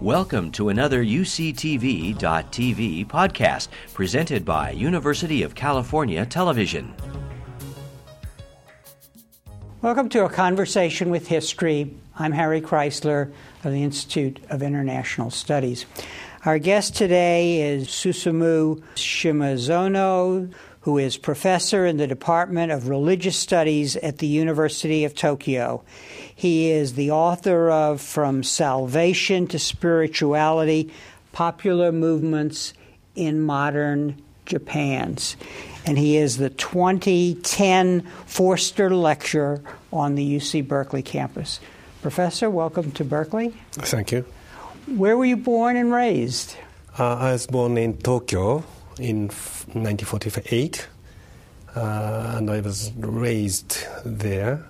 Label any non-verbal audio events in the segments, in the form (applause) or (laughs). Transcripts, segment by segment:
Welcome to another UCTV.tv podcast presented by University of California Television. Welcome to a conversation with history. I'm Harry Kreisler of the Institute of International Studies. Our guest today is Susumu Shimazono, who is professor in the Department of Religious Studies at the University of Tokyo. He is the author of From Salvation to Spirituality Popular Movements in Modern Japans. And he is the 2010 Foerster Lecturer on the UC Berkeley campus. Professor, welcome to Berkeley. Thank you. Where were you born and raised? Uh, I was born in Tokyo in 1948, uh, and I was raised there.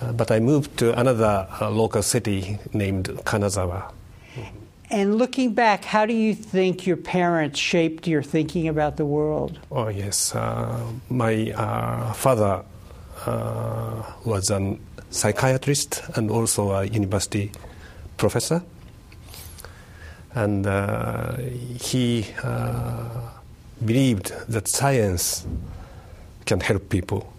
Uh, but I moved to another uh, local city named Kanazawa. And looking back, how do you think your parents shaped your thinking about the world? Oh, yes. Uh, my uh, father uh, was a psychiatrist and also a university professor. And uh, he believed that science can help people.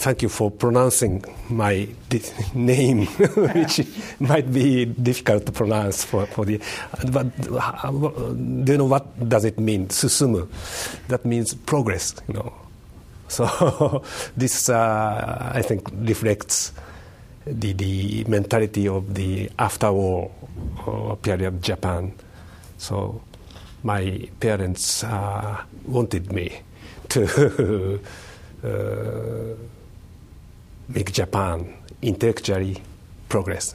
thank you for pronouncing my (laughs) name, (laughs) which might be difficult to pronounce for, for the. But uh, do you know what does it mean? Susumu, that means progress. You know, so (laughs) this uh, I think reflects the the mentality of the after war uh, period of Japan. So my parents uh, wanted me to. (laughs) Uh, make Japan intellectually progress.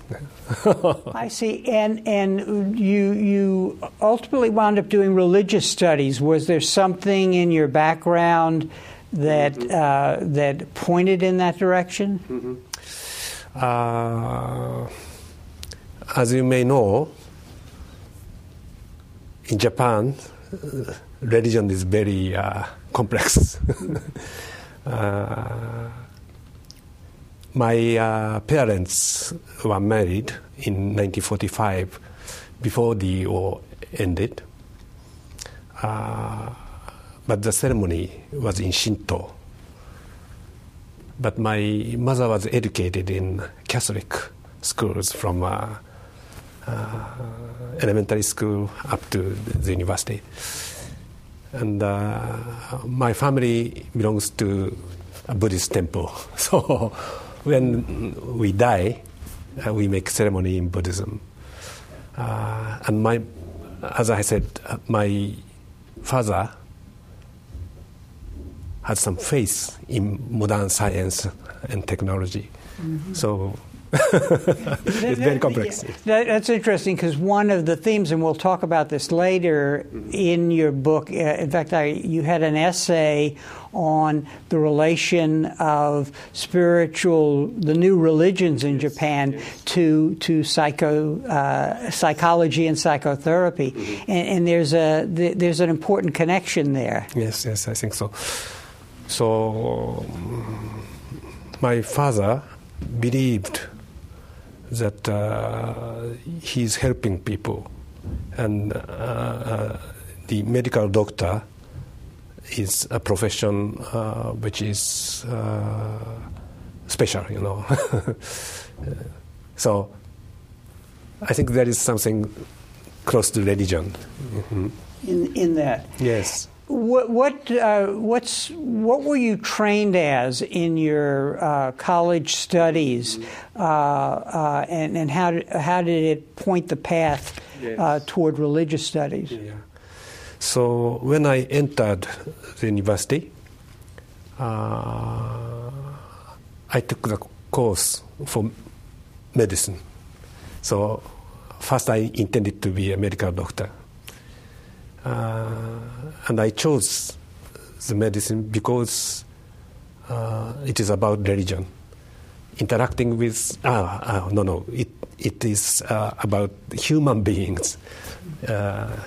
(laughs) I see, and and you you ultimately wound up doing religious studies. Was there something in your background that mm-hmm. uh, that pointed in that direction? Mm-hmm. Uh, as you may know, in Japan, uh, religion is very uh, complex. (laughs) Uh, my uh, parents were married in 1945 before the war ended. Uh, but the ceremony was in Shinto. But my mother was educated in Catholic schools from uh, uh elementary school up to the university. And uh, my family belongs to a Buddhist temple. (laughs) So when we die, uh, we make ceremony in Buddhism. Uh, and my, as I said, uh, my father had some faith in modern science and technology. Mm-hmm. So (laughs) it's very complex. That's interesting because one of the themes, and we'll talk about this later in your book. Uh, in fact, I, you had an essay on the relation of spiritual, the new religions in Japan, to to psycho uh, psychology and psychotherapy, mm-hmm. and, and, there's a there's an important connection there. Yes, yes, I think so. So, my father believed that uh, he's helping people, and uh, uh, the medical doctor is a profession uh, which is uh, special, you know. (laughs) so I think there is something close to religion. Mm-hmm. In, in that? Yes. What what uh, what's what were you trained as in your uh, college studies, uh, uh and and how did, how did it point the path yes. Uh, toward religious studies? Yeah. So when I entered the university, uh, I took the course for medicine. So first I intended to be a medical doctor. Uh, and I chose the medicine because uh, it is about religion. Interacting with, ah, ah no, no, it, it is uh, about human beings.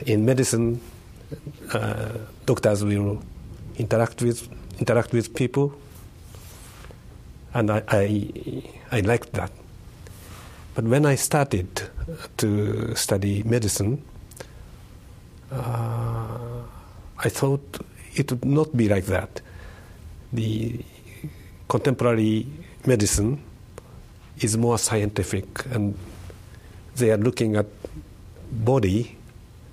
In medicine, doctors will interact with interact with people and I, I, I liked that. But when I started to study medicine, uh, I thought it would not be like that. The contemporary medicine is more scientific, and they are looking at body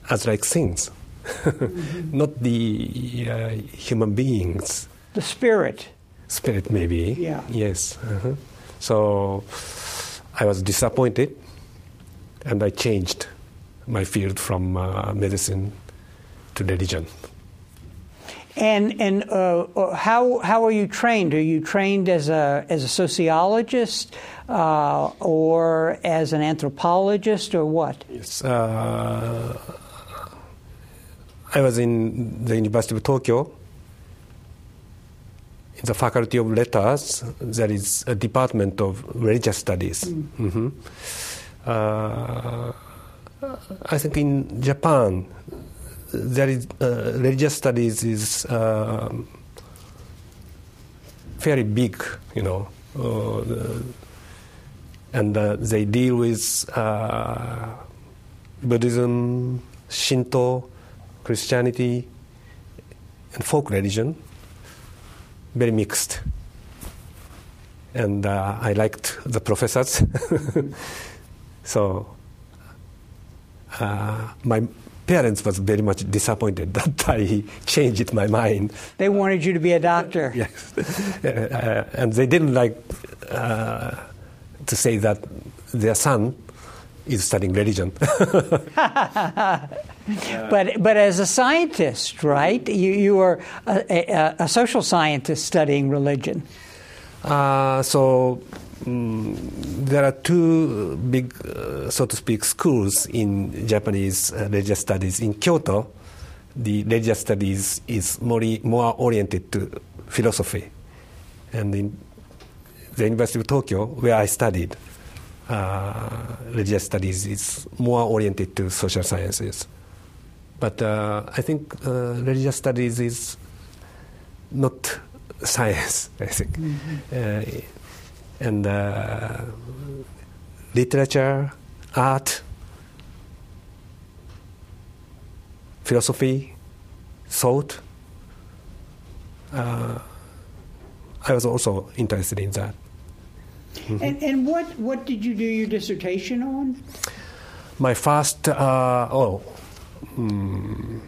as like things, mm-hmm. (laughs) not the uh, human beings. The spirit. Spirit, maybe. Yeah. Yes. Uh-huh. So I was disappointed, and I changed my field from uh, medicine to religion. And and uh, uh, how how are you trained? Are you trained as a as a sociologist uh, or as an anthropologist or what? Yes, uh, I was in the University of Tokyo. In the Faculty of Letters, there is a department of religious studies. Mm. Mm-hmm. I think in Japan there is uh, religious studies is uh, very big, you know, uh, and uh, they deal with uh, Buddhism, Shinto, Christianity, and folk religion. Very mixed, and uh, I liked the professors, (laughs) so my parents was very much disappointed (laughs) that I changed my mind. They wanted you to be a doctor. (laughs) yes, uh, and they didn't like uh, to say that their son is studying religion. (laughs) but but as a scientist, right? You you are a, a, a social scientist studying religion. Uh, so um, there are two big, uh, so to speak, schools in Japanese uh, religious studies. In Kyoto, the religious studies is more, more oriented to philosophy. And in the University of Tokyo, where I studied, uh, religious studies is more oriented to social sciences. But uh, I think uh, religious studies is not (laughs) science, I think. Mm-hmm. And uh, literature, art, philosophy, thought. Uh, I was also interested in that. Mm-hmm. And, and what, what did you do your dissertation on? My first, uh, oh, um,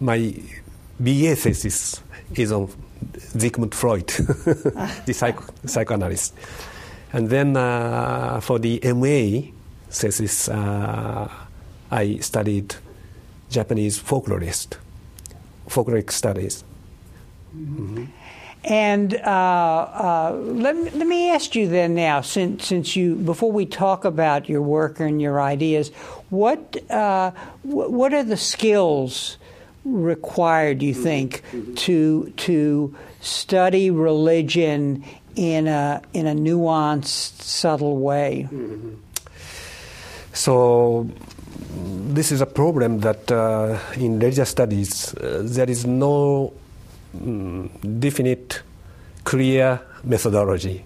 my BA thesis is on Sigmund Freud, (laughs) the psych- psychoanalyst. And then uh, for the MA thesis, uh, I studied Japanese folklorist, folkloric studies. Mm-hmm. And uh, uh, let, let me ask you then now, since, since you, before we talk about your work and your ideas, what, uh, what are the skills required, do you think, to to study religion in a in a nuanced, subtle way? So this is a problem that uh, in religious studies uh, there is no um, definite, clear methodology.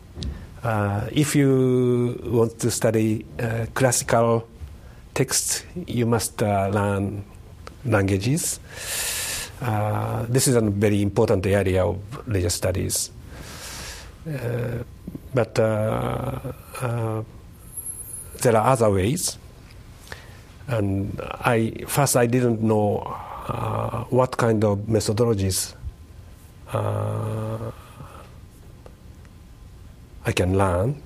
Uh, if you want to study uh, classical texts, you must uh, learn languages. Uh, this is a very important area of religious studies. Uh, but uh, uh, there are other ways. And I first I didn't know uh, what kind of methodologies I can learn.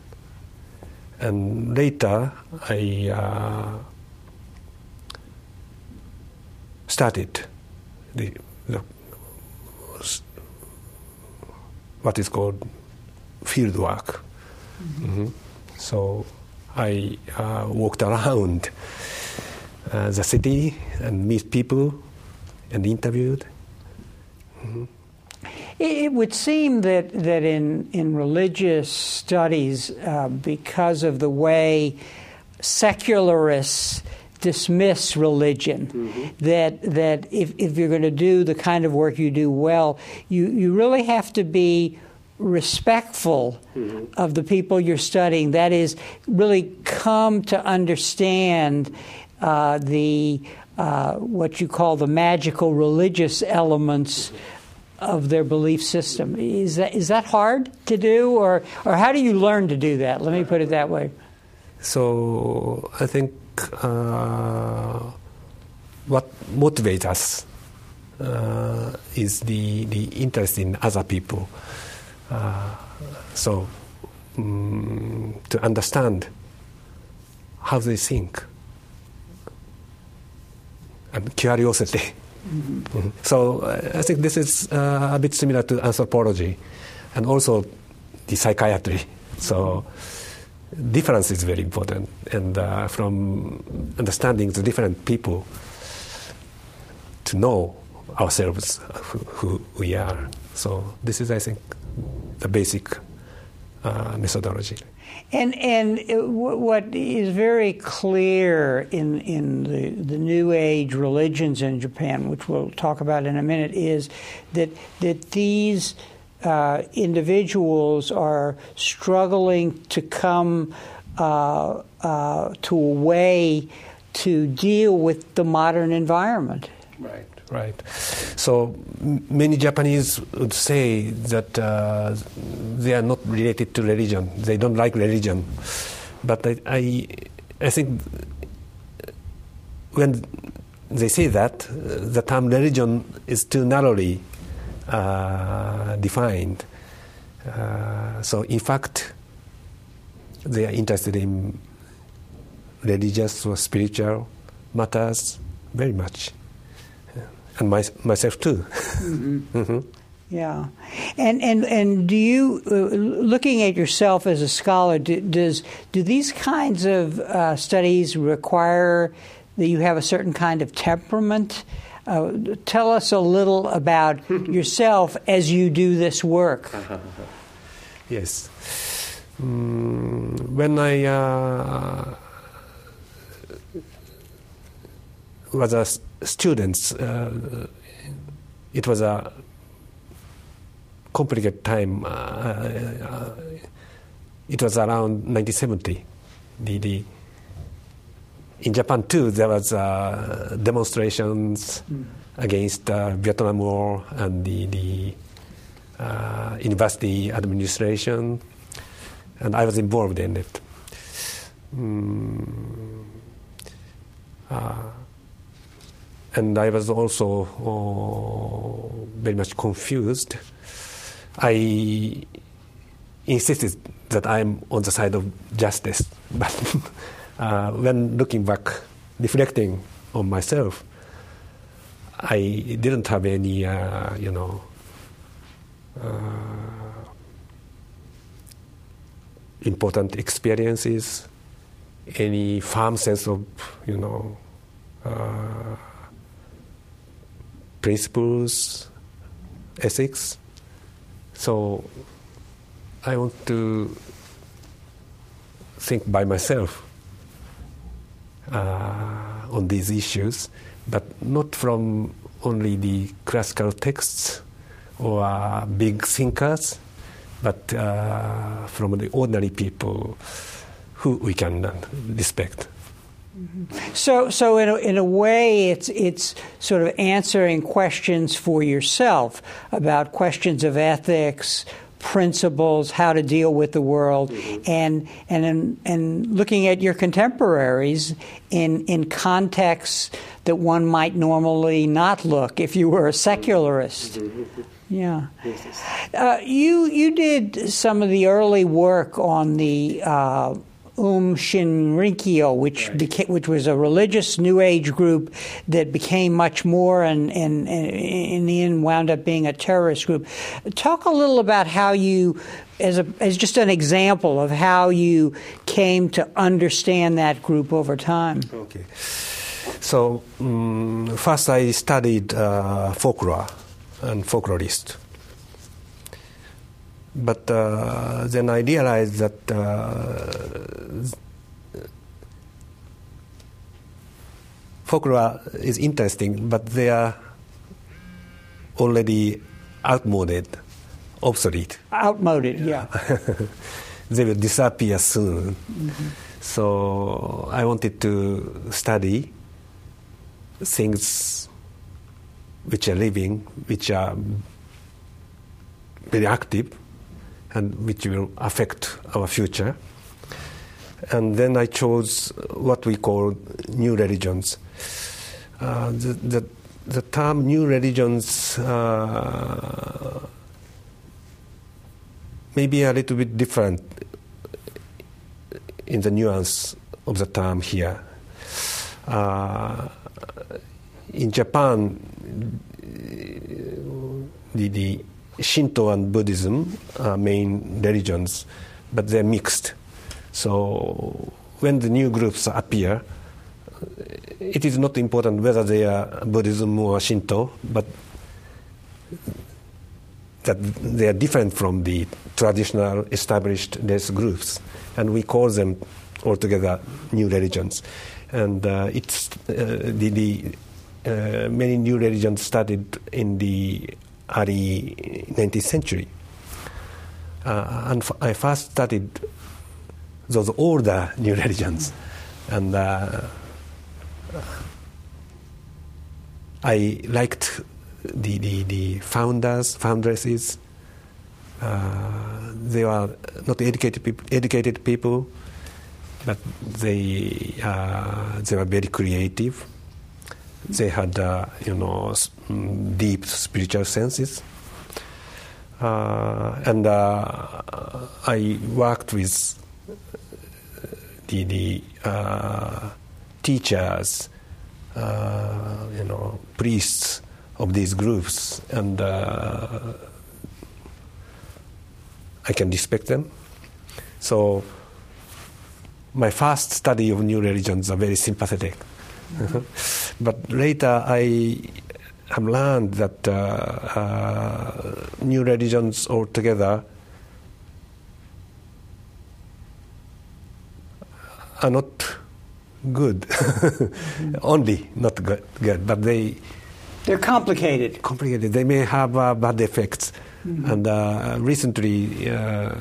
And later I started the, the what is called field work. Mm-hmm. Mm-hmm. So I uh, walked around uh, the city and meet people and interviewed. Mm-hmm. It would seem that, that in, in religious studies, uh, because of the way secularists dismiss religion. Mm-hmm. That that if, if you're going to do the kind of work you do well, you, you really have to be respectful of the people you're studying. That is, really come to understand uh, the uh, what you call the magical religious elements of their belief system. Is that is that hard to do, or or how do you learn to do that? Let me put it that way. So I think what motivates us uh, is the the interest in other people. Uh, so um, to understand how they think and curiosity. Mm-hmm. So uh, I think this is uh, a bit similar to anthropology and also the psychiatry. So difference is very important, and uh, from understanding the different people to know ourselves who, who, we are. So this is, I think, the basic uh, methodology. And and what is very clear in in the, the New Age religions in Japan, which we'll talk about in a minute, is that that these uh, individuals are struggling to come uh, uh, to a way to deal with the modern environment. Right. Right. So many Japanese would say that uh, they are not related to religion. They don't like religion. But I, I, I think when they say that, uh, the term religion is too narrowly uh, defined. Uh, so, in fact, they are interested in religious or spiritual matters very much and my, myself too. Mm-hmm. (laughs) mm-hmm. Yeah, and and and do you, uh, looking at yourself as a scholar, do, does do these kinds of uh, studies require that you have a certain kind of temperament? Uh, tell us a little about (laughs) yourself as you do this work. (laughs) yes, mm, when I uh, was a student, uh, it was a complicated time. Uh, uh, it was around 1970. The, the, in Japan too, there was uh, demonstrations mm. against uh, Vietnam War and the, the uh, university administration, and I was involved in it. Mm and I was also uh, very much confused. I insisted that I'm on the side of justice, (laughs) but uh, when looking back, reflecting on myself, I didn't have any, uh, you know, uh, important experiences, any firm sense of, you know, uh, principles, ethics. So I want to think by myself uh, on these issues, but not from only the classical texts or uh, big thinkers, but uh, from the ordinary people who we can respect. So, so in a, in a way, it's it's sort of answering questions for yourself about questions of ethics, principles, how to deal with the world, mm-hmm. and and and looking at your contemporaries in in contexts that one might normally not look if you were a secularist. Mm-hmm. Yeah, uh, you you did some of the early work on the. Uh, Um Shinrikyo, which right. became, which was a religious New Age group that became much more, and, and, and in the end wound up being a terrorist group. Talk a little about how you, as a as just an example of how you came to understand that group over time. Okay. So um, first, I studied uh, folklore and folklorist but uh, then I realized that uh, folklore is interesting, but they are already outmoded obsolete. Outmoded, yeah. (laughs) they will disappear soon. Mm-hmm. So I wanted to study things which are living, which are very active, and which will affect our future. And then I chose what we call new religions. Uh, the, the, the, term new religions uh, may be a little bit different in the nuance of the term here. Uh, in Japan, the, the Shinto and Buddhism are main religions, but they're mixed. So when the new groups appear, it is not important whether they are Buddhism or Shinto, but that they are different from the traditional established religious groups, and we call them altogether new religions. And uh, it's uh, the, the uh, many new religions started in the early 19th century. Uh, and f- I first studied those older new (laughs) religions, and uh, I liked the, the, the founders, foundresses. Uh, they were not educated people, educated people, but they uh, they were very creative they had, uh, you know, mm, deep spiritual senses. Uh, and uh, I worked with the, the uh, teachers, uh, you know, priests of these groups, and uh, I can respect them. So my first study of new religions are very sympathetic. (laughs) but later I have learned that uh, uh, new religions altogether are not good. (laughs) Only not good, good, but they. They're complicated. Complicated. They may have uh, bad effects. Mm-hmm. And uh, recently, uh,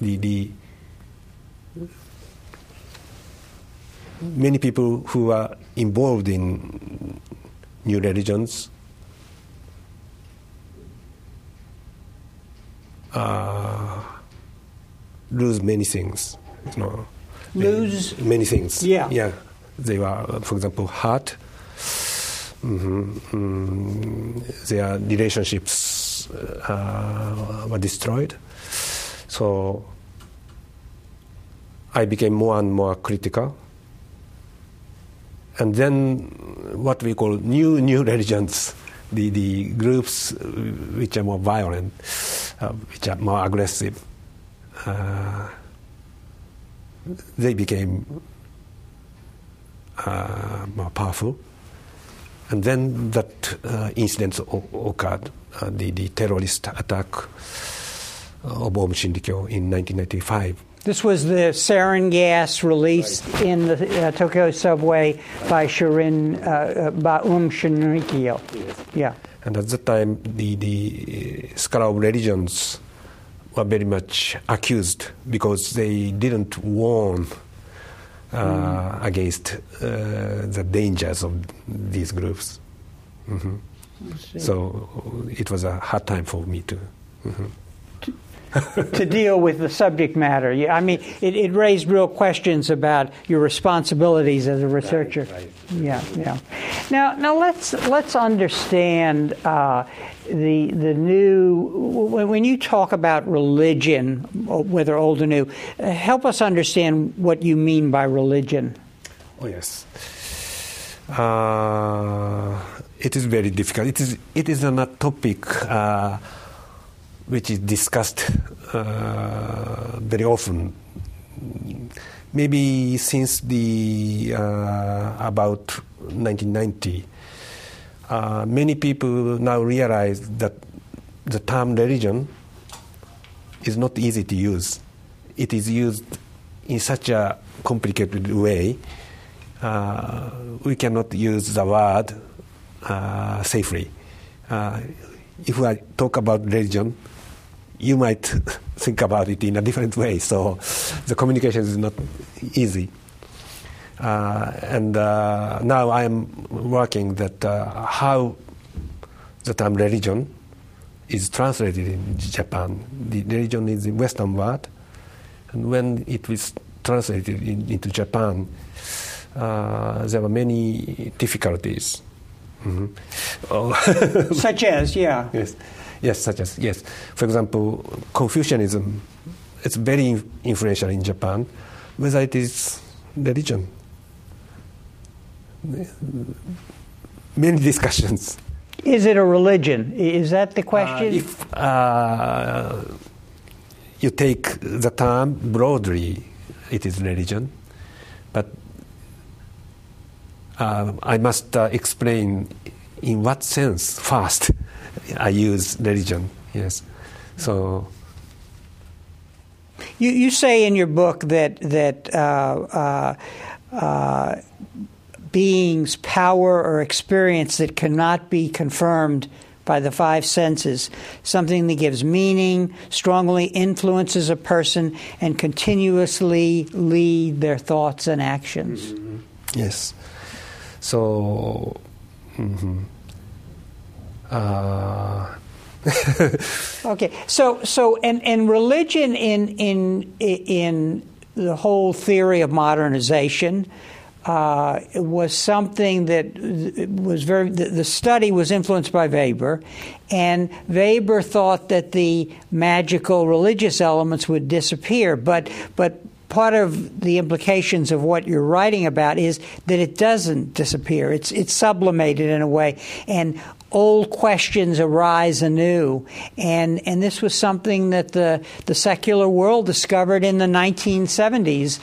the, the many people who are involved in new religions uh, lose many things. You know, lose many, many things. Yeah, yeah. They were, for example, heart. Mm-hmm. Mm, their relationships uh, were destroyed. So I became more and more critical and then what we call new new religions, the, the groups which are more violent, uh, which are more aggressive, uh, they became uh, more powerful. And then that uh, incident occurred, uh, the, the terrorist attack of Aum Shinrikyo in 1995. This was the sarin gas released right. in the uh, Tokyo subway by Shirin uh, uh by Um Shinrikyo. Yes. Yeah. And at that time, the, the uh, scholar of religions were very much accused because they didn't warn uh, mm. against uh, the dangers of these groups. Mm-hmm. So it was a hard time for me too. Mm-hmm to deal with the subject matter. I mean, it, it, raised real questions about your responsibilities as a researcher. Right, right. Yeah, yeah. Now, now let's let's understand uh, the the new when you talk about religion, whether old or new. Uh, help us understand what you mean by religion. Oh yes. Uh, it is very difficult. It is it is a topic uh, which is discussed uh, very often. Maybe since the uh, about 1990, uh, many people now realize that the term religion is not easy to use. It is used in such a complicated way. Uh, we cannot use the word uh, safely. Uh, if I talk about religion, you might (laughs) think about it in a different way. So the communication is not easy. Uh, and uh, now I am working that uh, how the term religion is translated in Japan. The religion is in Western word, and when it was translated in, into Japan, uh, there were many difficulties. Mm-hmm. Oh. (laughs) such as, yeah. Yes, yes, such as yes. For example, Confucianism. It's very influential in Japan. Whether it is religion, many discussions. Is it a religion? Is that the question? Uh, if uh, you take the term broadly, it is religion. But uh, I must uh, explain in what sense first I use religion. Yes. So. You, you say in your book that that uh, uh, being's power or experience that cannot be confirmed by the five senses, something that gives meaning, strongly influences a person, and continuously lead their thoughts and actions. Mm-hmm. Yes. So, mm-hmm. Uh, (laughs) okay. So, so, and, and religion in in in the whole theory of modernization uh, was something that was very. The, the, study was influenced by Weber, and Weber thought that the magical religious elements would disappear. But but part of the implications of what you're writing about is that it doesn't disappear. It's it's sublimated in a way, and old questions arise anew. And and this was something that the the secular world discovered in the 1970s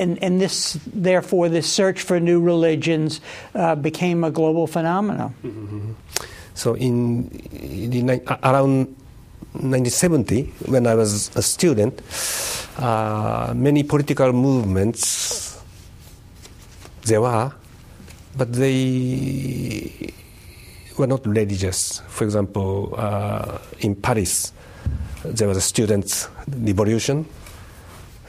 and, and this, therefore, this search for new religions uh, became a global phenomenon. Mm-hmm. So, in the, around 1970, when I was a student, uh, many political movements there were, but they were not religious. For example, uh, in Paris, there was a students' revolution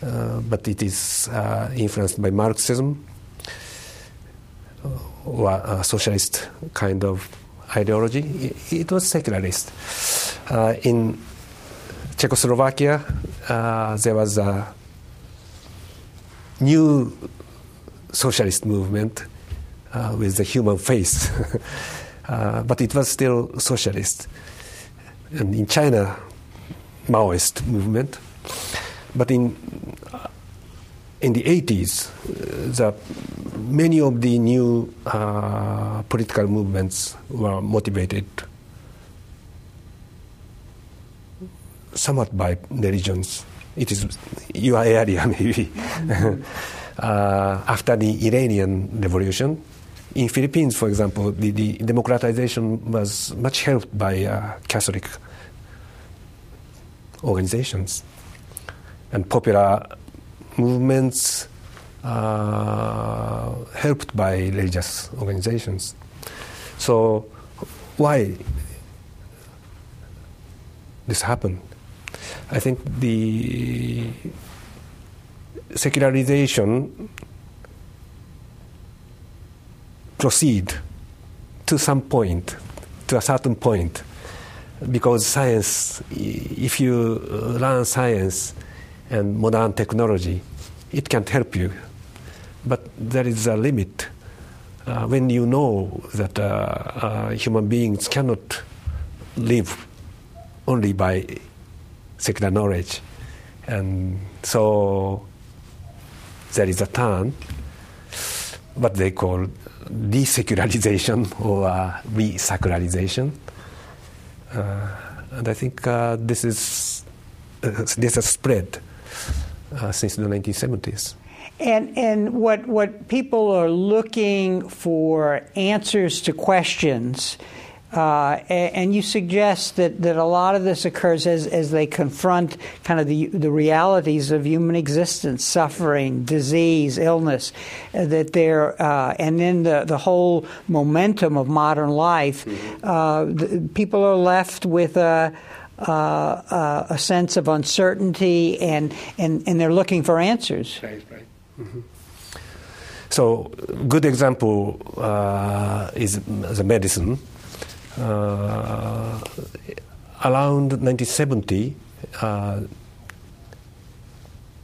uh, but it is uh, influenced by Marxism or a socialist kind of ideology. It, was secularist. Uh, in Czechoslovakia, there was a new socialist movement uh, with the human face, (laughs) uh, but it was still socialist. And in China, Maoist movement. But in in the 80s, the, many of the new uh, political movements were motivated somewhat by religions. It is your area, (laughs) maybe. (laughs) Uh, after the Iranian Revolution, in Philippines, for example, the, the democratization was much helped by uh, Catholic organizations and popular movements uh, helped by religious organizations. So, why this happened? I think the secularization proceed to some point, to a certain point, because science, if you learn science, and modern technology, it can help you. But there is a limit. Uh, when you know that uh, uh, human beings cannot live only by secular knowledge, and so there is a turn, what they call desecularization (laughs) or uh, resacralization. Uh, and I think uh, this is uh, this has spread since the 1970s. And and what what people are looking for answers to questions Uh, and you suggest that, that a lot of this occurs as, as they confront kind of the, the realities of human existence, suffering, disease, illness, uh, that they're, uh, and then the, the whole momentum of modern life, uh, the, people are left with a, uh, a sense of uncertainty and, and, and they're looking for answers. Right, right. Mm-hmm. So, good example uh, is the medicine. Uh, around 1970, uh,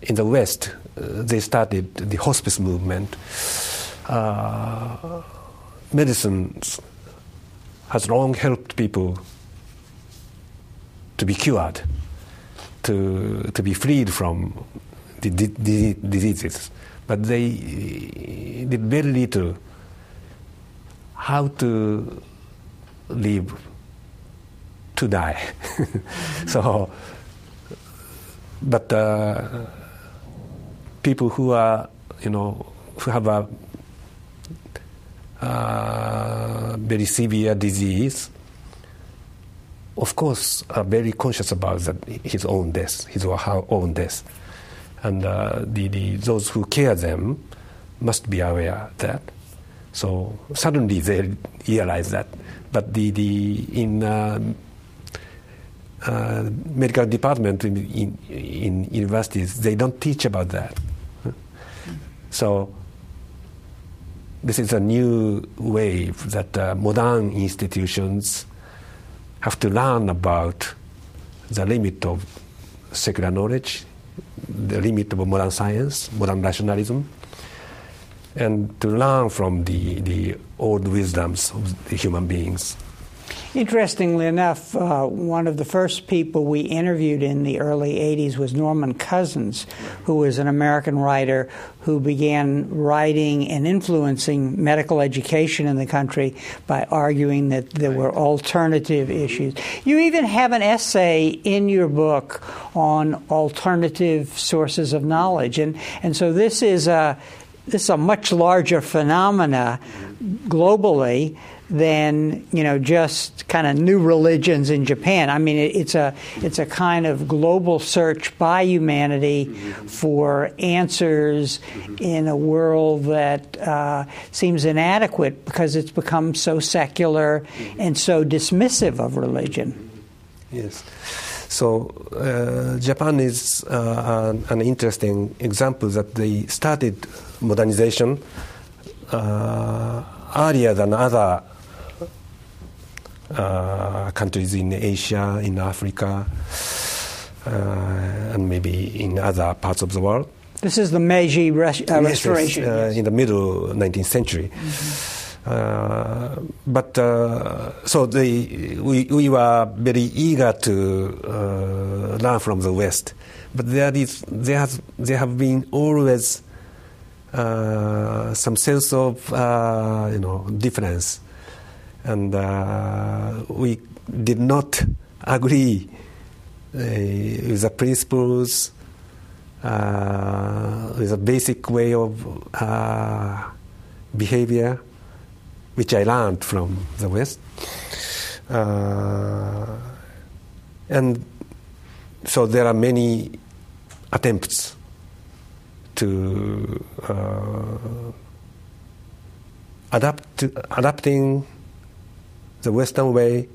in the West, uh, they started the hospice movement. Uh, medicine has long helped people to be cured, to, to be freed from the di- diseases but they did very little how to live to die. (laughs) so, but uh, people who are, you know, who have a uh, very severe disease, of course, are very conscious about that, his own death, his or her own death and uh, the, the, those who care them must be aware that. So suddenly they realize that. But the, the in uh, uh, medical department in, in, in, universities, they don't teach about that. So this is a new wave that uh, modern institutions have to learn about the limit of secular knowledge, the limit of modern science, modern rationalism, and to learn from the, the old wisdoms of the human beings. Interestingly enough, uh, one of the first people we interviewed in the early 80s was Norman Cousins, who was an American writer who began writing and influencing medical education in the country by arguing that there were alternative issues. You even have an essay in your book on alternative sources of knowledge. And, and so this is a, this is a much larger phenomena globally than you know just kind of new religions in Japan. I mean, it, it's a it's a kind of global search by humanity mm-hmm. for answers mm-hmm. in a world that uh, seems inadequate because it's become so secular mm-hmm. and so dismissive of religion. Yes. So uh, Japan is uh, an, an, interesting example that they started modernization uh, earlier than other uh, countries in Asia, in Africa, uh, and maybe in other parts of the world. This is the Meiji res- uh, yes, restoration. Yes, uh, in the middle 19th century. Mm-hmm. Uh, but uh, so we, we were very eager to uh, learn from the West, but there is there has there have been always some sense of you know difference. And we did not agree uh, with the principles, uh, with a basic way of uh, behavior, which I learned from the West. Uh, and so there are many attempts to uh, adapt to, adapting the Western way,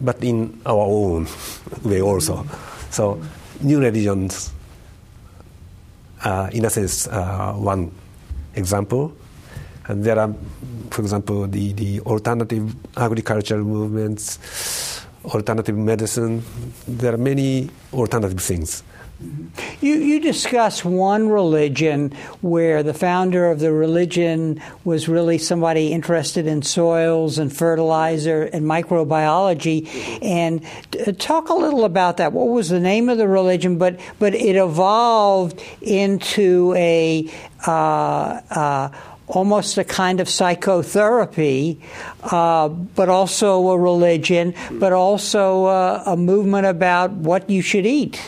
but in our own (laughs) way also. So, new religions, uh, in a sense, uh, one example. And there are, for example, the, the alternative agricultural movements, alternative medicine. There are many alternative things. You, you discuss one religion where the founder of the religion was really somebody interested in soils and fertilizer and microbiology. And uh, talk a little about that. What was the name of the religion? But, but it evolved into a uh, uh, almost a kind of psychotherapy, uh, but also a religion, but also uh, a movement about what you should eat.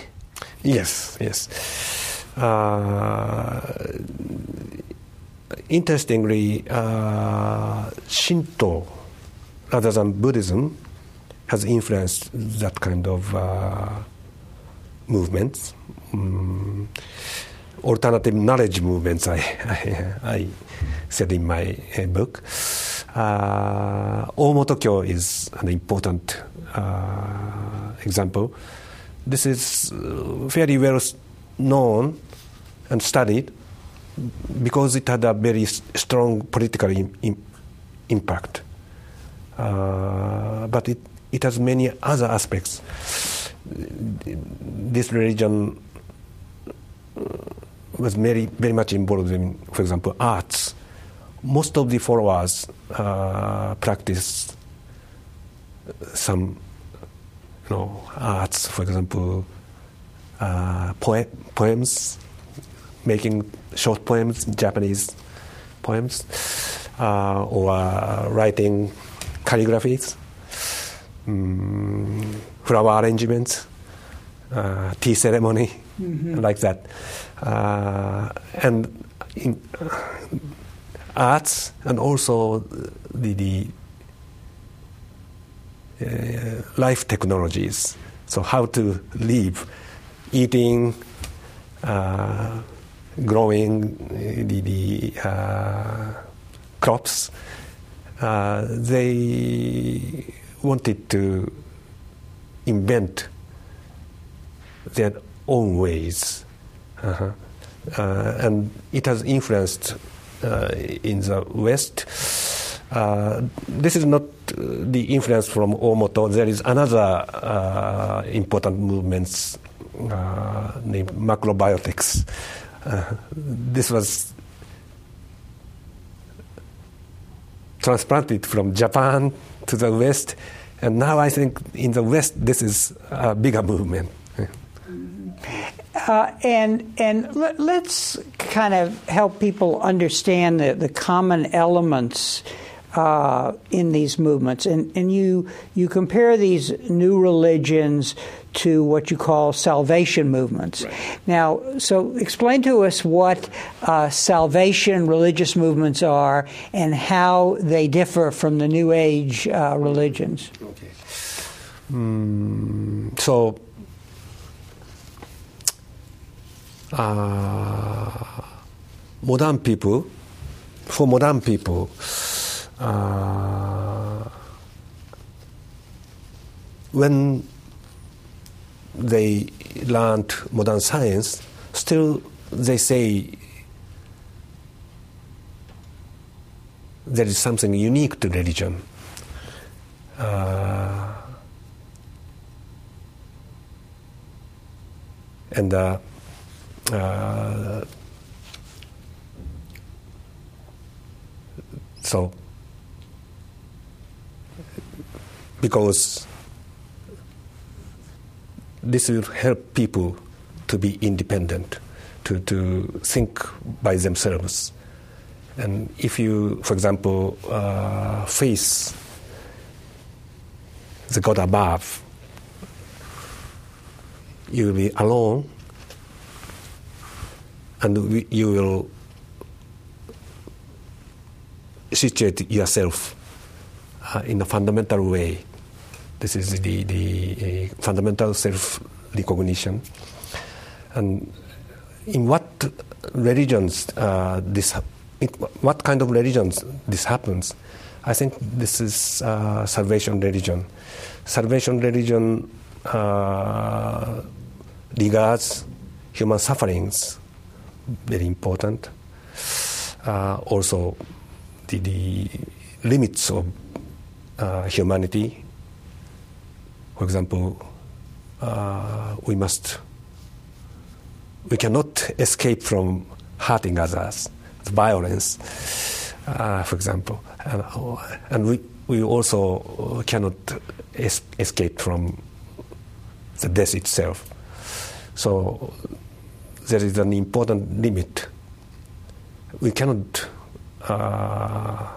Yes, yes. Uh, interestingly, uh, Shinto, rather than Buddhism, has influenced that kind of uh, movements. Mm, alternative knowledge movements, I, I, I said in my uh, book. Uh, Omoto is an important uh, example. This is uh, fairly well known and studied because it had a very strong political impact. Uh, but it, it has many other aspects. This religion uh, was very, very much involved in, for example, arts. Most of the followers uh, practice some, you know, arts. For example, uh, poe- poems, making short poems, Japanese poems, uh, or uh, writing calligraphies, um, flower arrangements, uh, tea ceremony, mm-hmm. like that. Uh, and in arts and also the, the uh, life technologies. So how to live, eating, uh, growing the, the uh, crops. Uh, they wanted to invent their own ways. Uh-huh. Uh, and it has influenced uh, in the West. Uh, this is not the influence from Omoto. There is another uh, important movement named macrobiotics. this was transplanted from Japan to the West, and now I think in the West this is a bigger movement. Uh, and and let, us kind of help people understand the, the common elements uh, in these movements. And, and you, you compare these new religions to what you call salvation movements. Right. Now, so explain to us what uh, salvation religious movements are and how they differ from the New Age uh, religions. Okay. Mm, so, uh, modern people, for modern people, uh, when they learned modern science, still they say there is something unique to religion. Uh, and uh, uh, so because this will help people to be independent, to, to think by themselves. And if you, for example, uh, face the God above, you will be alone and you will situate yourself uh, in a fundamental way this is the, the uh, fundamental self recognition. And in what religions uh, this, what kind of religions this happens? I think this is uh, salvation religion. Salvation religion uh, regards human sufferings very important. Uh, also, the, the limits of uh, humanity for example, uh, we must, we cannot escape from hurting others, violence, for example. And, and, we, we also cannot es- escape from the death itself. So there is an important limit. We cannot uh,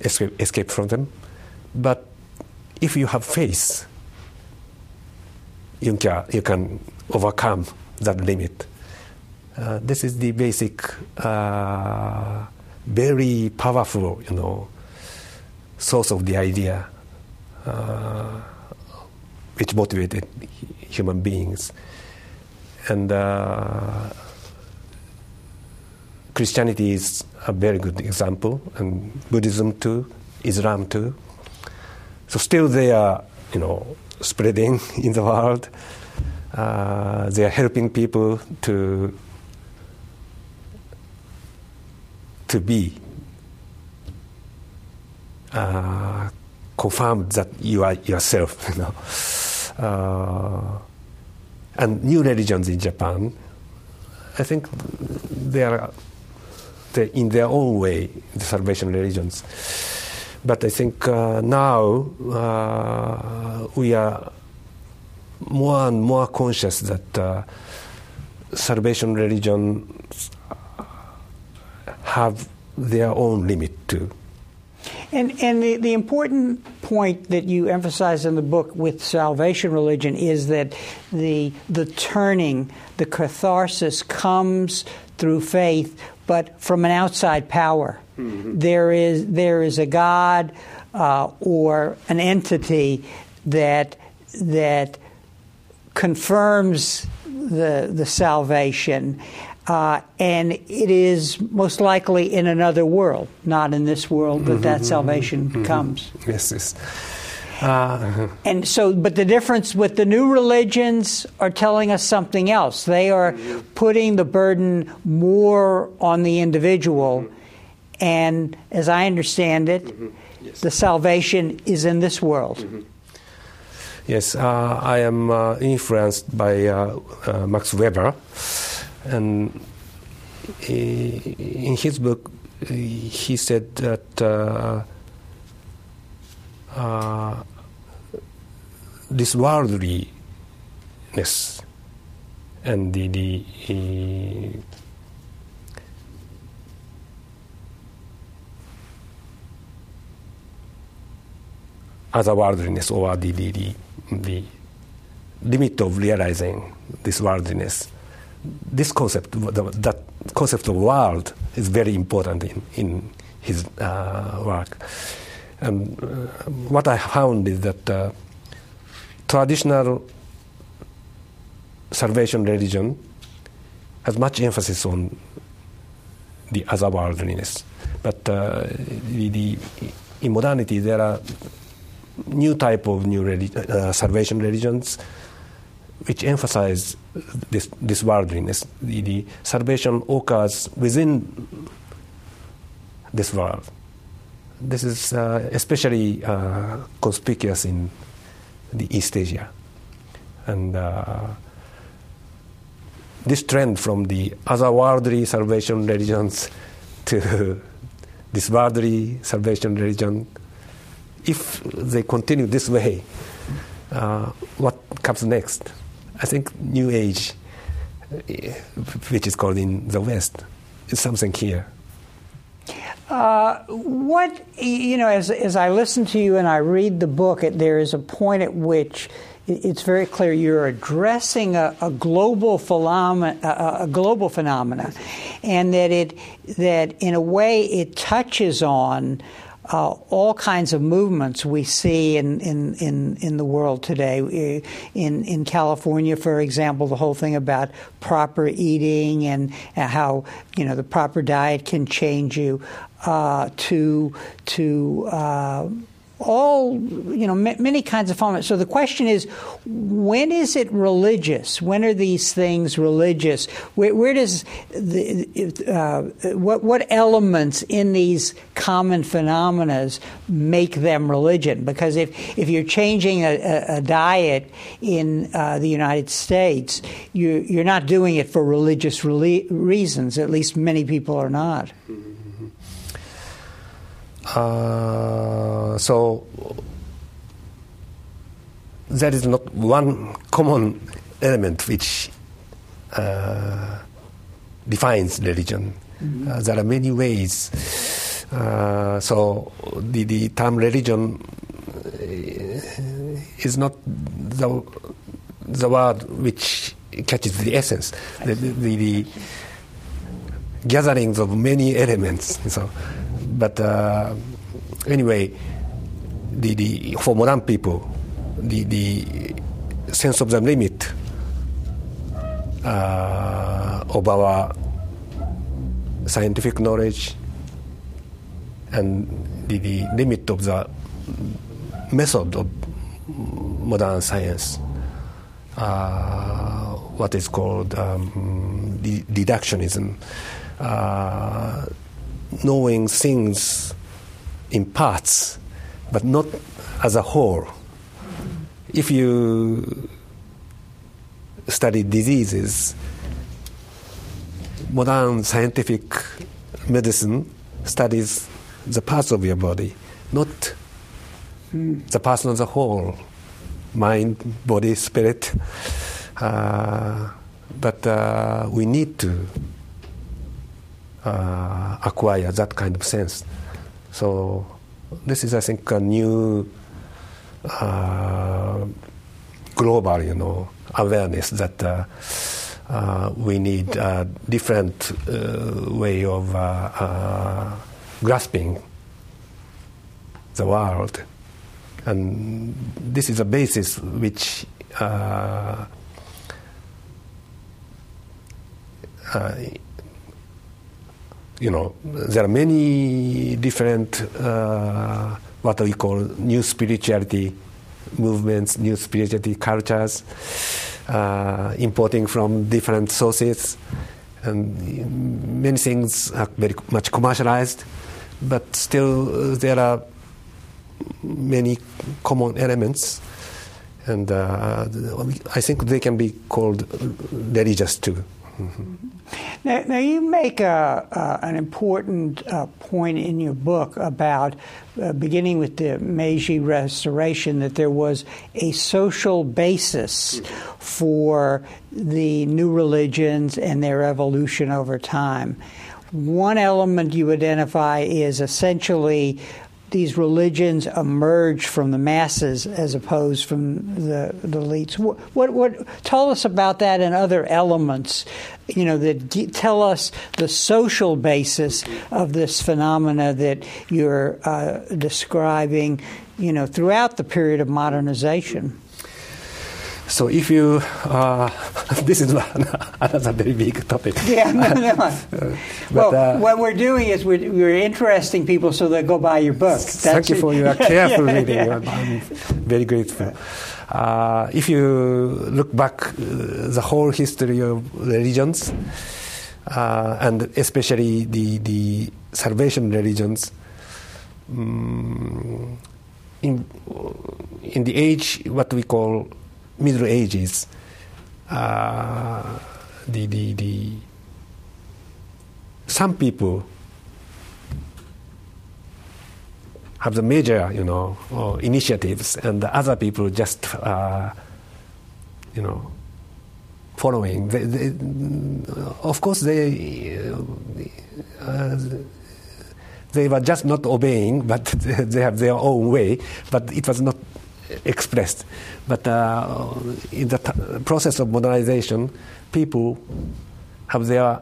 escape, escape from them. But if you have faith, you can, you can overcome that limit. Uh, this is the basic, uh, very powerful, you know, source of the idea uh, which motivated human beings. And uh, Christianity is a very good example, and Buddhism too, Islam too. So still they are, you know, spreading (laughs) in the world. Uh, they are helping people to to be uh, confirmed that you are yourself, (laughs) you know. Uh, and new religions in Japan, I think they are in their own way the salvation religions. But I think uh, now uh, we are more and more conscious that uh, salvation religions have their own limit too. And, and the, the important point that you emphasize in the book with salvation religion is that the, the turning, the catharsis comes through faith, but from an outside power. Mm-hmm. There, is, there is a God uh, or an entity that, that confirms the, the salvation. Uh, and it is most likely in another world, not in this world, that mm-hmm, that salvation mm-hmm. comes. Yes, yes. Uh, and so, but the difference with the new religions are telling us something else. They are putting the burden more on the individual. And as I understand it, mm-hmm. yes. the salvation is in this world. Mm-hmm. Yes, uh, I am uh, influenced by uh, uh, Max Weber and in his book, he said that uh, uh, this worldliness and the, the uh, otherworldliness or the, the, the, the limit of realizing this worldliness this concept, that concept of world, is very important in, in his uh, work. And uh, what I found is that uh, traditional salvation religion has much emphasis on the otherworldliness. But uh, the, the, in modernity, there are new type of new relig- uh, salvation religions which emphasize this, this worldliness. The, the salvation occurs within this world. This is uh, especially uh, conspicuous in the East Asia. And uh, this trend from the otherworldly salvation religions (laughs) to this worldly salvation religion, if they continue this way, uh, what comes next? I think New Age, which is called in the West, is something here. Uh, what you know, as as I listen to you and I read the book, it, there is a point at which it's very clear you're addressing a, a global phenomena, a, a, global phenomena, and that it that in a way it touches on uh, all kinds of movements we see in, in, in, in, the world today. In, in California, for example, the whole thing about proper eating and and how you know the proper diet can change you uh, to to uh, all you know many kinds of formats. So the question is, when is it religious? When are these things religious? Where, where does the uh, what what elements in these common phenomena make them religion? Because if if you're changing a, a, diet in uh, the United States, you you're not doing it for religious reasons. At least many people are not. Mm-hmm. Uh, so there is not one common element which uh, defines religion. Mm-hmm. Uh, there are many ways. Uh, so the, the term religion uh, is not the, the word which catches the essence. The, the, the, gatherings of many elements. So but uh, anyway, the, the for modern people, the, the sense of the limit uh, of our scientific knowledge and the, the limit of the method of modern science, uh, what is called um, deductionism, uh, knowing things in parts, but not as a whole. If you study diseases, modern scientific medicine studies the parts of your body, not the person as a whole mind, body, spirit. Uh, but uh, we need to uh, acquire that kind of sense. So, this is, I think, a new uh, global, you know, awareness that uh, uh, we need a different way of grasping the world. And this is a basis which uh, uh, you know, there are many different uh, what we call new spirituality movements, new spirituality cultures, uh, importing from different sources, and many things are very much commercialized, but still uh, there are many common elements, and uh, I think they can be called religious too. Mm-hmm. Now, now, you make a, uh, an important uh, point in your book about uh, beginning with the Meiji Restoration that there was a social basis for the new religions and their evolution over time. One element you identify is essentially these religions emerge from the masses as opposed from the, the elites. What, what, what, tell us about that and other elements, you know, that tell us the social basis of this phenomena that you're uh, describing, you know, throughout the period of modernization. So if you, uh, (laughs) this is (laughs) another very big topic. Yeah, no, no. (laughs) but, well, uh, what we're doing is we're, we're, interesting people so they go buy your book. That's thank you for your careful yeah, reading. Yeah. I'm very grateful. Uh, if you look back uh, the whole history of religions, uh, and especially the, the salvation religions, um, in, in the age what we call Middle Ages, uh, the, the, the, some people have the major, you know, uh, initiatives, and the other people just, uh, you know, following. They, they, of course, they uh, they were just not obeying, but (laughs) they have their own way. But it was not expressed. But uh, in the process of modernization, people have their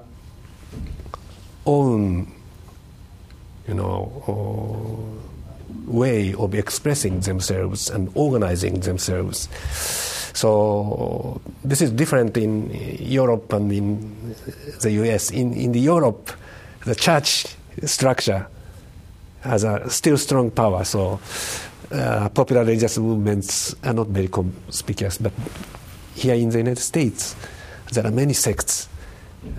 own, you know, way of expressing themselves and organizing themselves. So this is different in Europe and in the U.S. In in the Europe, the church structure has a still strong power. So uh, popular religious movements are not very conspicuous, but here in the United States, there are many sects,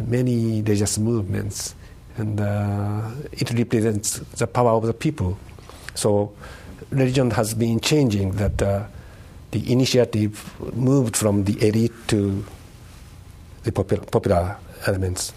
many religious movements, and uh, it represents the power of the people. So, religion has been changing. That uh, the initiative moved from the elite to the popular, popular elements.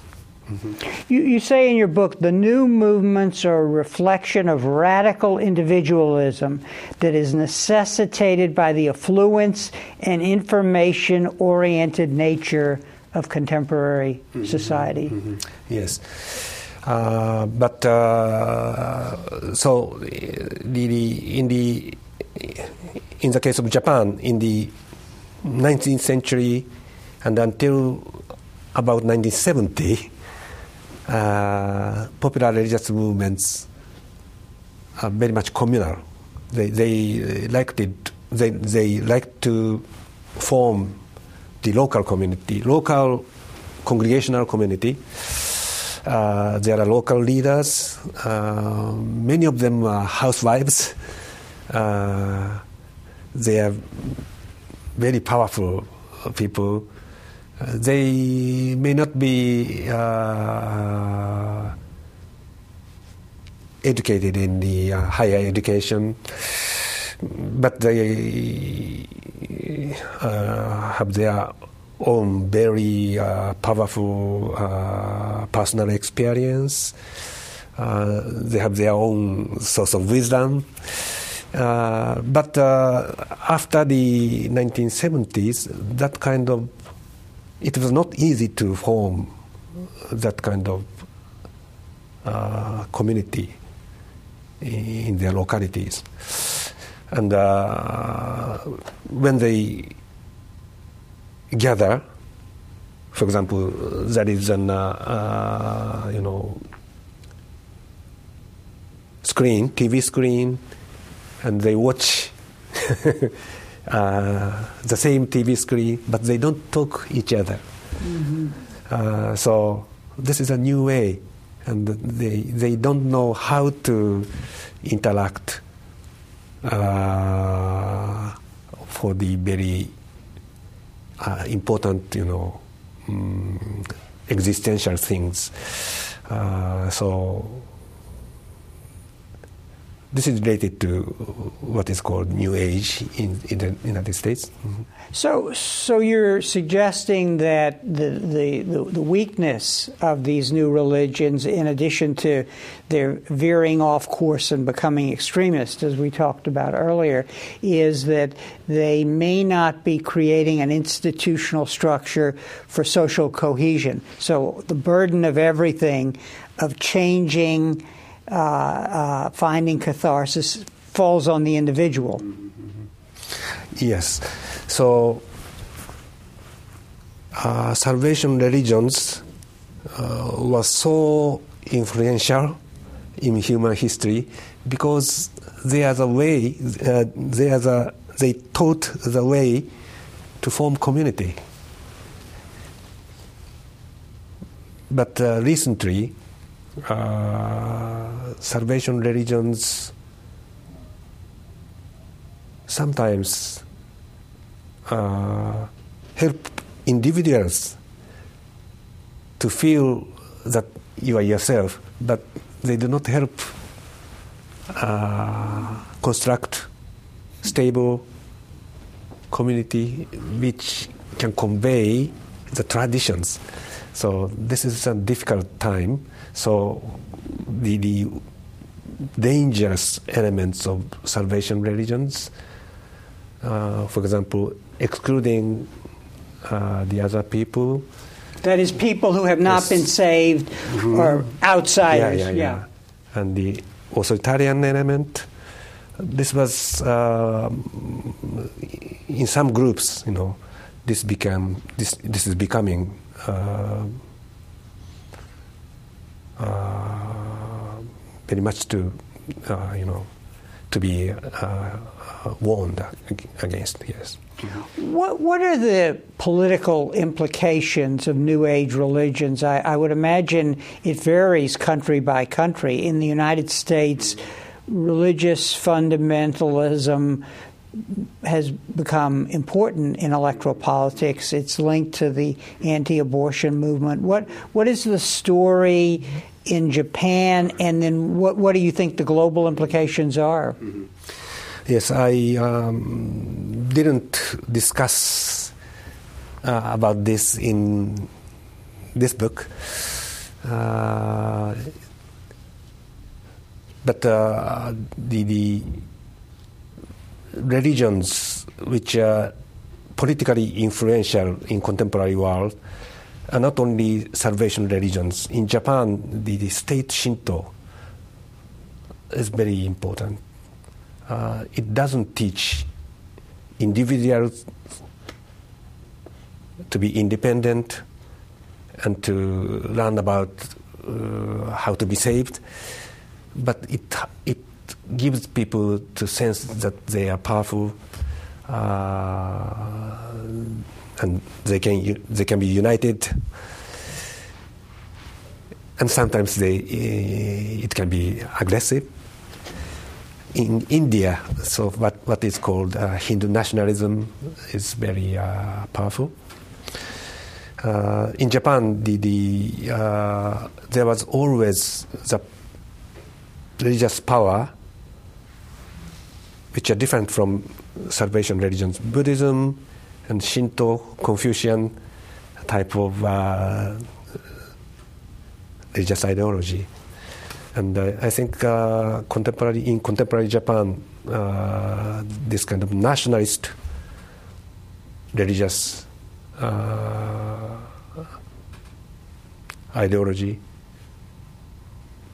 Mm-hmm. You, you, say in your book the new movements are a reflection of radical individualism that is necessitated by the affluence and information oriented nature of contemporary mm-hmm. society. Mm-hmm. Yes. Uh, but uh, so the, the, in the in the case of Japan in the 19th century and until about 1970 uh, popular religious movements are very much communal. They, they liked it. They, they like to form the local community, local congregational community. Uh, there are local leaders. Uh, many of them are housewives. Uh, they are very powerful people. Uh, they may not be uh, educated in the uh, higher education, but they have their own very uh, powerful uh, personal experience. Uh, they have their own source of wisdom. but after the 1970s, that kind of it was not easy to form that kind of uh, community in their localities. And uh, when they gather. For example, there is an uh, uh, you know screen, TV screen, and they watch (laughs) uh, the same TV screen, but they don't talk each other. Mm-hmm. Uh, so this is a new way, and they they don't know how to interact uh, for the very uh, important, you know, um, existential things. Uh, so this is related to what is called New Age in, in the United States. Mm-hmm. So, so you're suggesting that the, the, the, the, weakness of these new religions, in addition to their veering off course and becoming extremist, as we talked about earlier, is that they may not be creating an institutional structure for social cohesion. So the burden of everything, of changing uh, uh, finding catharsis falls on the individual. Yes. So, uh, salvation religions uh, was so influential in human history because they are the way, uh, they, are the, they taught the way to form community. But uh, recently, uh, salvation religions sometimes uh, help individuals to feel that you are yourself, but they do not help uh, construct stable community which can convey the traditions. So this is a difficult time. So the, the dangerous elements of salvation religions, uh, for example, excluding uh, the other people. That is, people who have not yes. been saved mm-hmm. or outsiders. Yeah, yeah, yeah, yeah. And the authoritarian element. This was uh, in some groups, you know, this became this this is becoming uh, uh, very much to uh, you know to be warned against. Yes. What What are the political implications of New Age religions? I, I, would imagine it varies country by country. In the United States, religious fundamentalism has become important in electoral politics. It's linked to the anti-abortion movement. What what is the story in Japan, and then what what do you think the global implications are? Mm-hmm. Yes, I um, didn't discuss uh, about this in this book. Uh, but uh, the, the religions which are politically influential in contemporary world are not only salvation religions. In Japan, the, the state Shinto is very important. Uh, it doesn't teach individuals to be independent and to learn about uh, how to be saved, but it it gives people to sense that they are powerful uh, and they can they can be united. And sometimes they it can be aggressive. In India so what what is called uh, Hindu nationalism is very uh, powerful. Uh, in Japan the, the uh, there was always the religious power which are different from salvation religions Buddhism and Shinto, Confucian type of uh, religious ideology. And uh, I think uh, contemporary in contemporary Japan, uh, this kind of nationalist religious uh, ideology,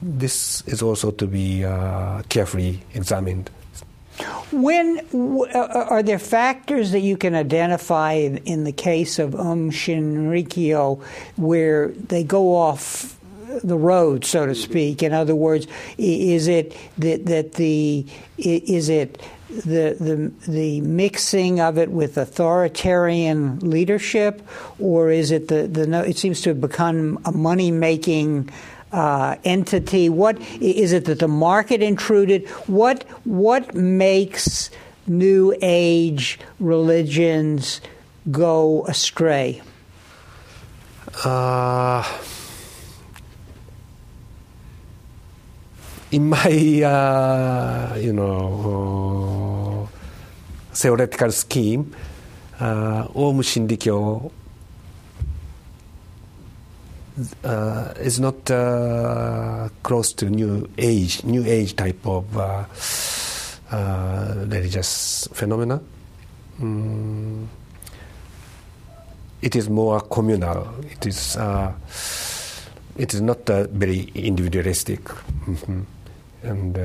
this is also to be uh, carefully examined. When uh, are there factors that you can identify in, in the case of Um Shinrikyo where they go off the road, so to speak? In other words, is it that, that the is it the, the the mixing of it with authoritarian leadership, or is it the the no- it seems to have become a money making uh, entity? What is it that the market intruded? What what makes New Age religions go astray? Uh, in my, uh, you know, uh, theoretical scheme, uh, Aum Shinrikyo uh, is not uh, close to New Age, New Age type of uh, uh, religious phenomena. Mm. It is more communal. It is. Uh, it is not uh, very individualistic, Mhm. and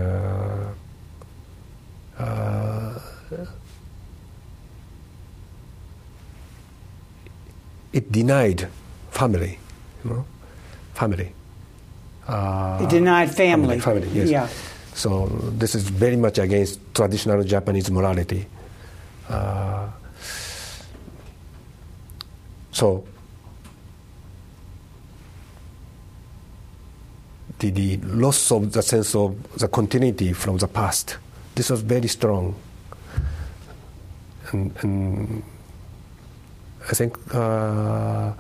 it denied family, you know, family. Uh, It denied family. family, yes. Yeah. So this is very much against traditional Japanese morality. Uh, so the, the loss of the sense of the continuity from the past. This was very strong. And, and I think uh,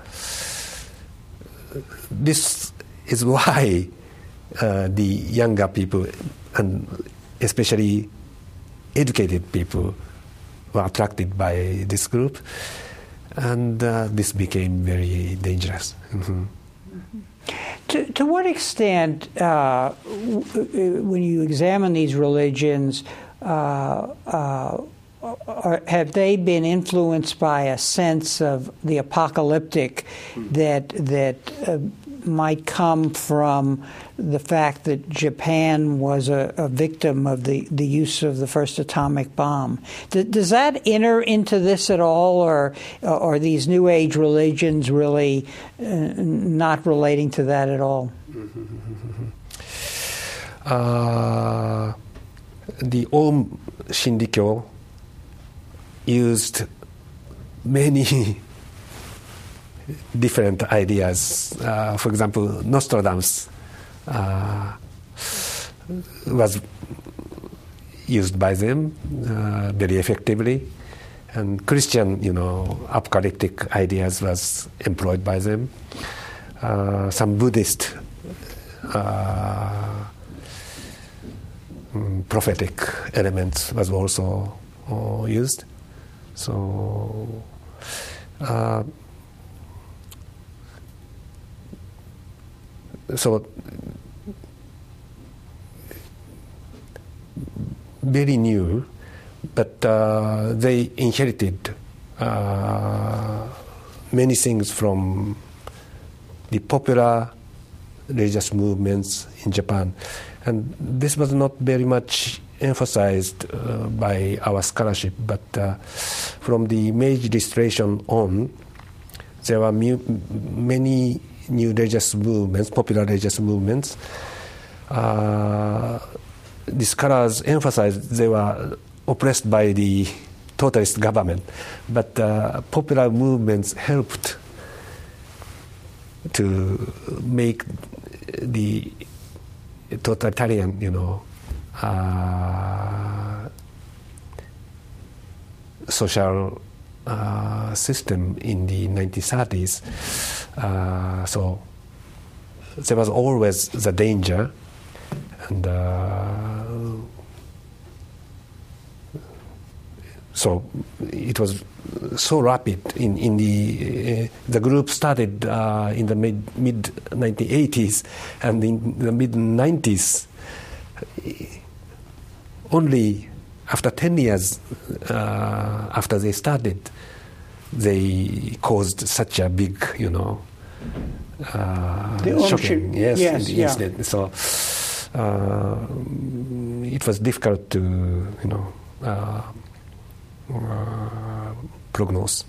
this is why uh, the younger people and especially educated people were attracted by this group, and uh, this became very dangerous. Mhm. To, to what extent, uh, w- w- when you examine these religions, uh, uh, are, have they been influenced by a sense of the apocalyptic that that uh, might come from the fact that Japan was a, a victim of the, the use of the first atomic bomb? D- does that enter into this at all, or are these New Age religions really uh, not relating to that at all? Uh, the Aum Shinrikyo used many (laughs) different ideas. Uh, for example, Nostradamus uh, was used by them uh, very effectively, and Christian, you know, apocalyptic ideas was employed by them. Uh, some Buddhist uh, mm, prophetic elements was also uh, used. So. Uh, so very new, but uh, they inherited uh, many things from the popular religious movements in Japan, and this was not very much emphasized uh, by our scholarship, but uh, from the Meiji Restoration on, there were mu- many new religious movements, popular religious movements, uh, these colors emphasized they were oppressed by the totalist government, but uh, popular movements helped to make the totalitarian, you know, uh, social uh, system in the 1930s. Uh, so there was always the danger, and uh, so it was so rapid in, in the uh, the group started uh, in the mid mid 1980s and in the mid 90s only after 10 years uh, after they started they caused such a big you know uh, The shocking yes, yes, yeah. incident so uh, it was difficult to you know uh, uh, prognose.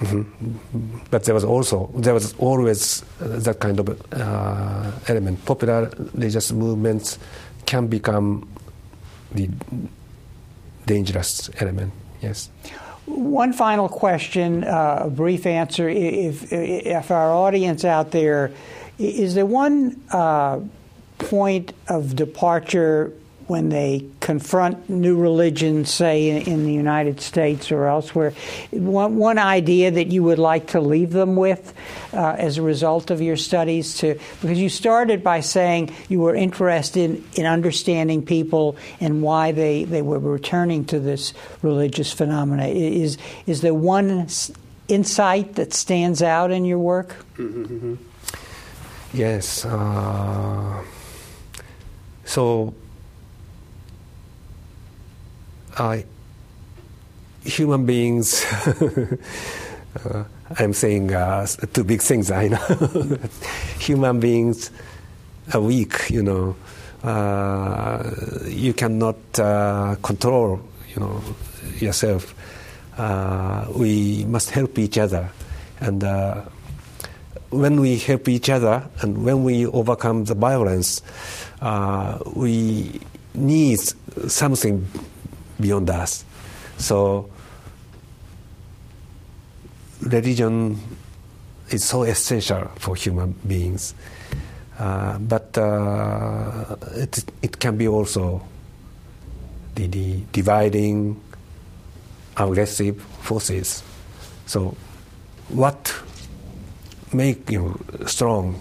Mhm. But there was also there was always uh, that kind of uh, element. Popular religious movements can become the dangerous element. Yes. One final question, uh, a brief answer. If, if our audience out there, is there one uh, point of departure when they confront new religions, say in, the United States or elsewhere? One, one idea that you would like to leave them with uh, as a result of your studies? To because you started by saying you were interested in understanding people and why they, they were returning to this religious phenomena. Is is there one insight that stands out in your work? Yes. Uh, so, uh, human beings. (laughs) uh, I'm saying uh, two big things. I know. (laughs) human beings are weak. You know, uh, you cannot uh, control. You know, yourself. Uh, we must help each other, and when we help each other and when we overcome the violence, we need something beyond us. So, religion is so essential for human beings, uh, but uh, it, it can be also the, the dividing, aggressive forces. So, what make you strong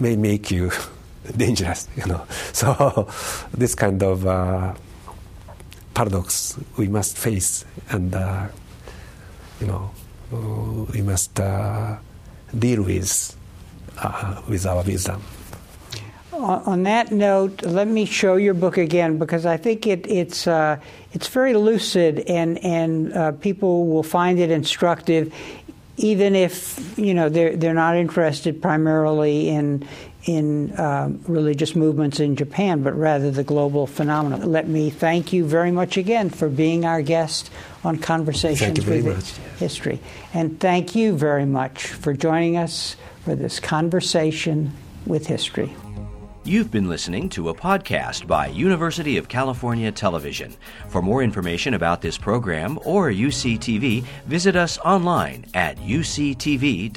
may make you (laughs) dangerous, you know. (laughs) So this kind of uh, paradox we must face, and uh, you know we must uh, deal with uh, with our wisdom. On on that note, let me show your book again because I think it, it's uh, it's very lucid and and uh, people will find it instructive, even if you know they're they're not interested primarily in in um, religious movements in Japan, but rather the global phenomenon. Let me thank you very much again for being our guest on Conversations Thank you very with much. History, and thank you very much for joining us for this conversation with history. You've been listening to a podcast by University of California Television. For more information about this program or UCTV, visit us online at uctv.tv.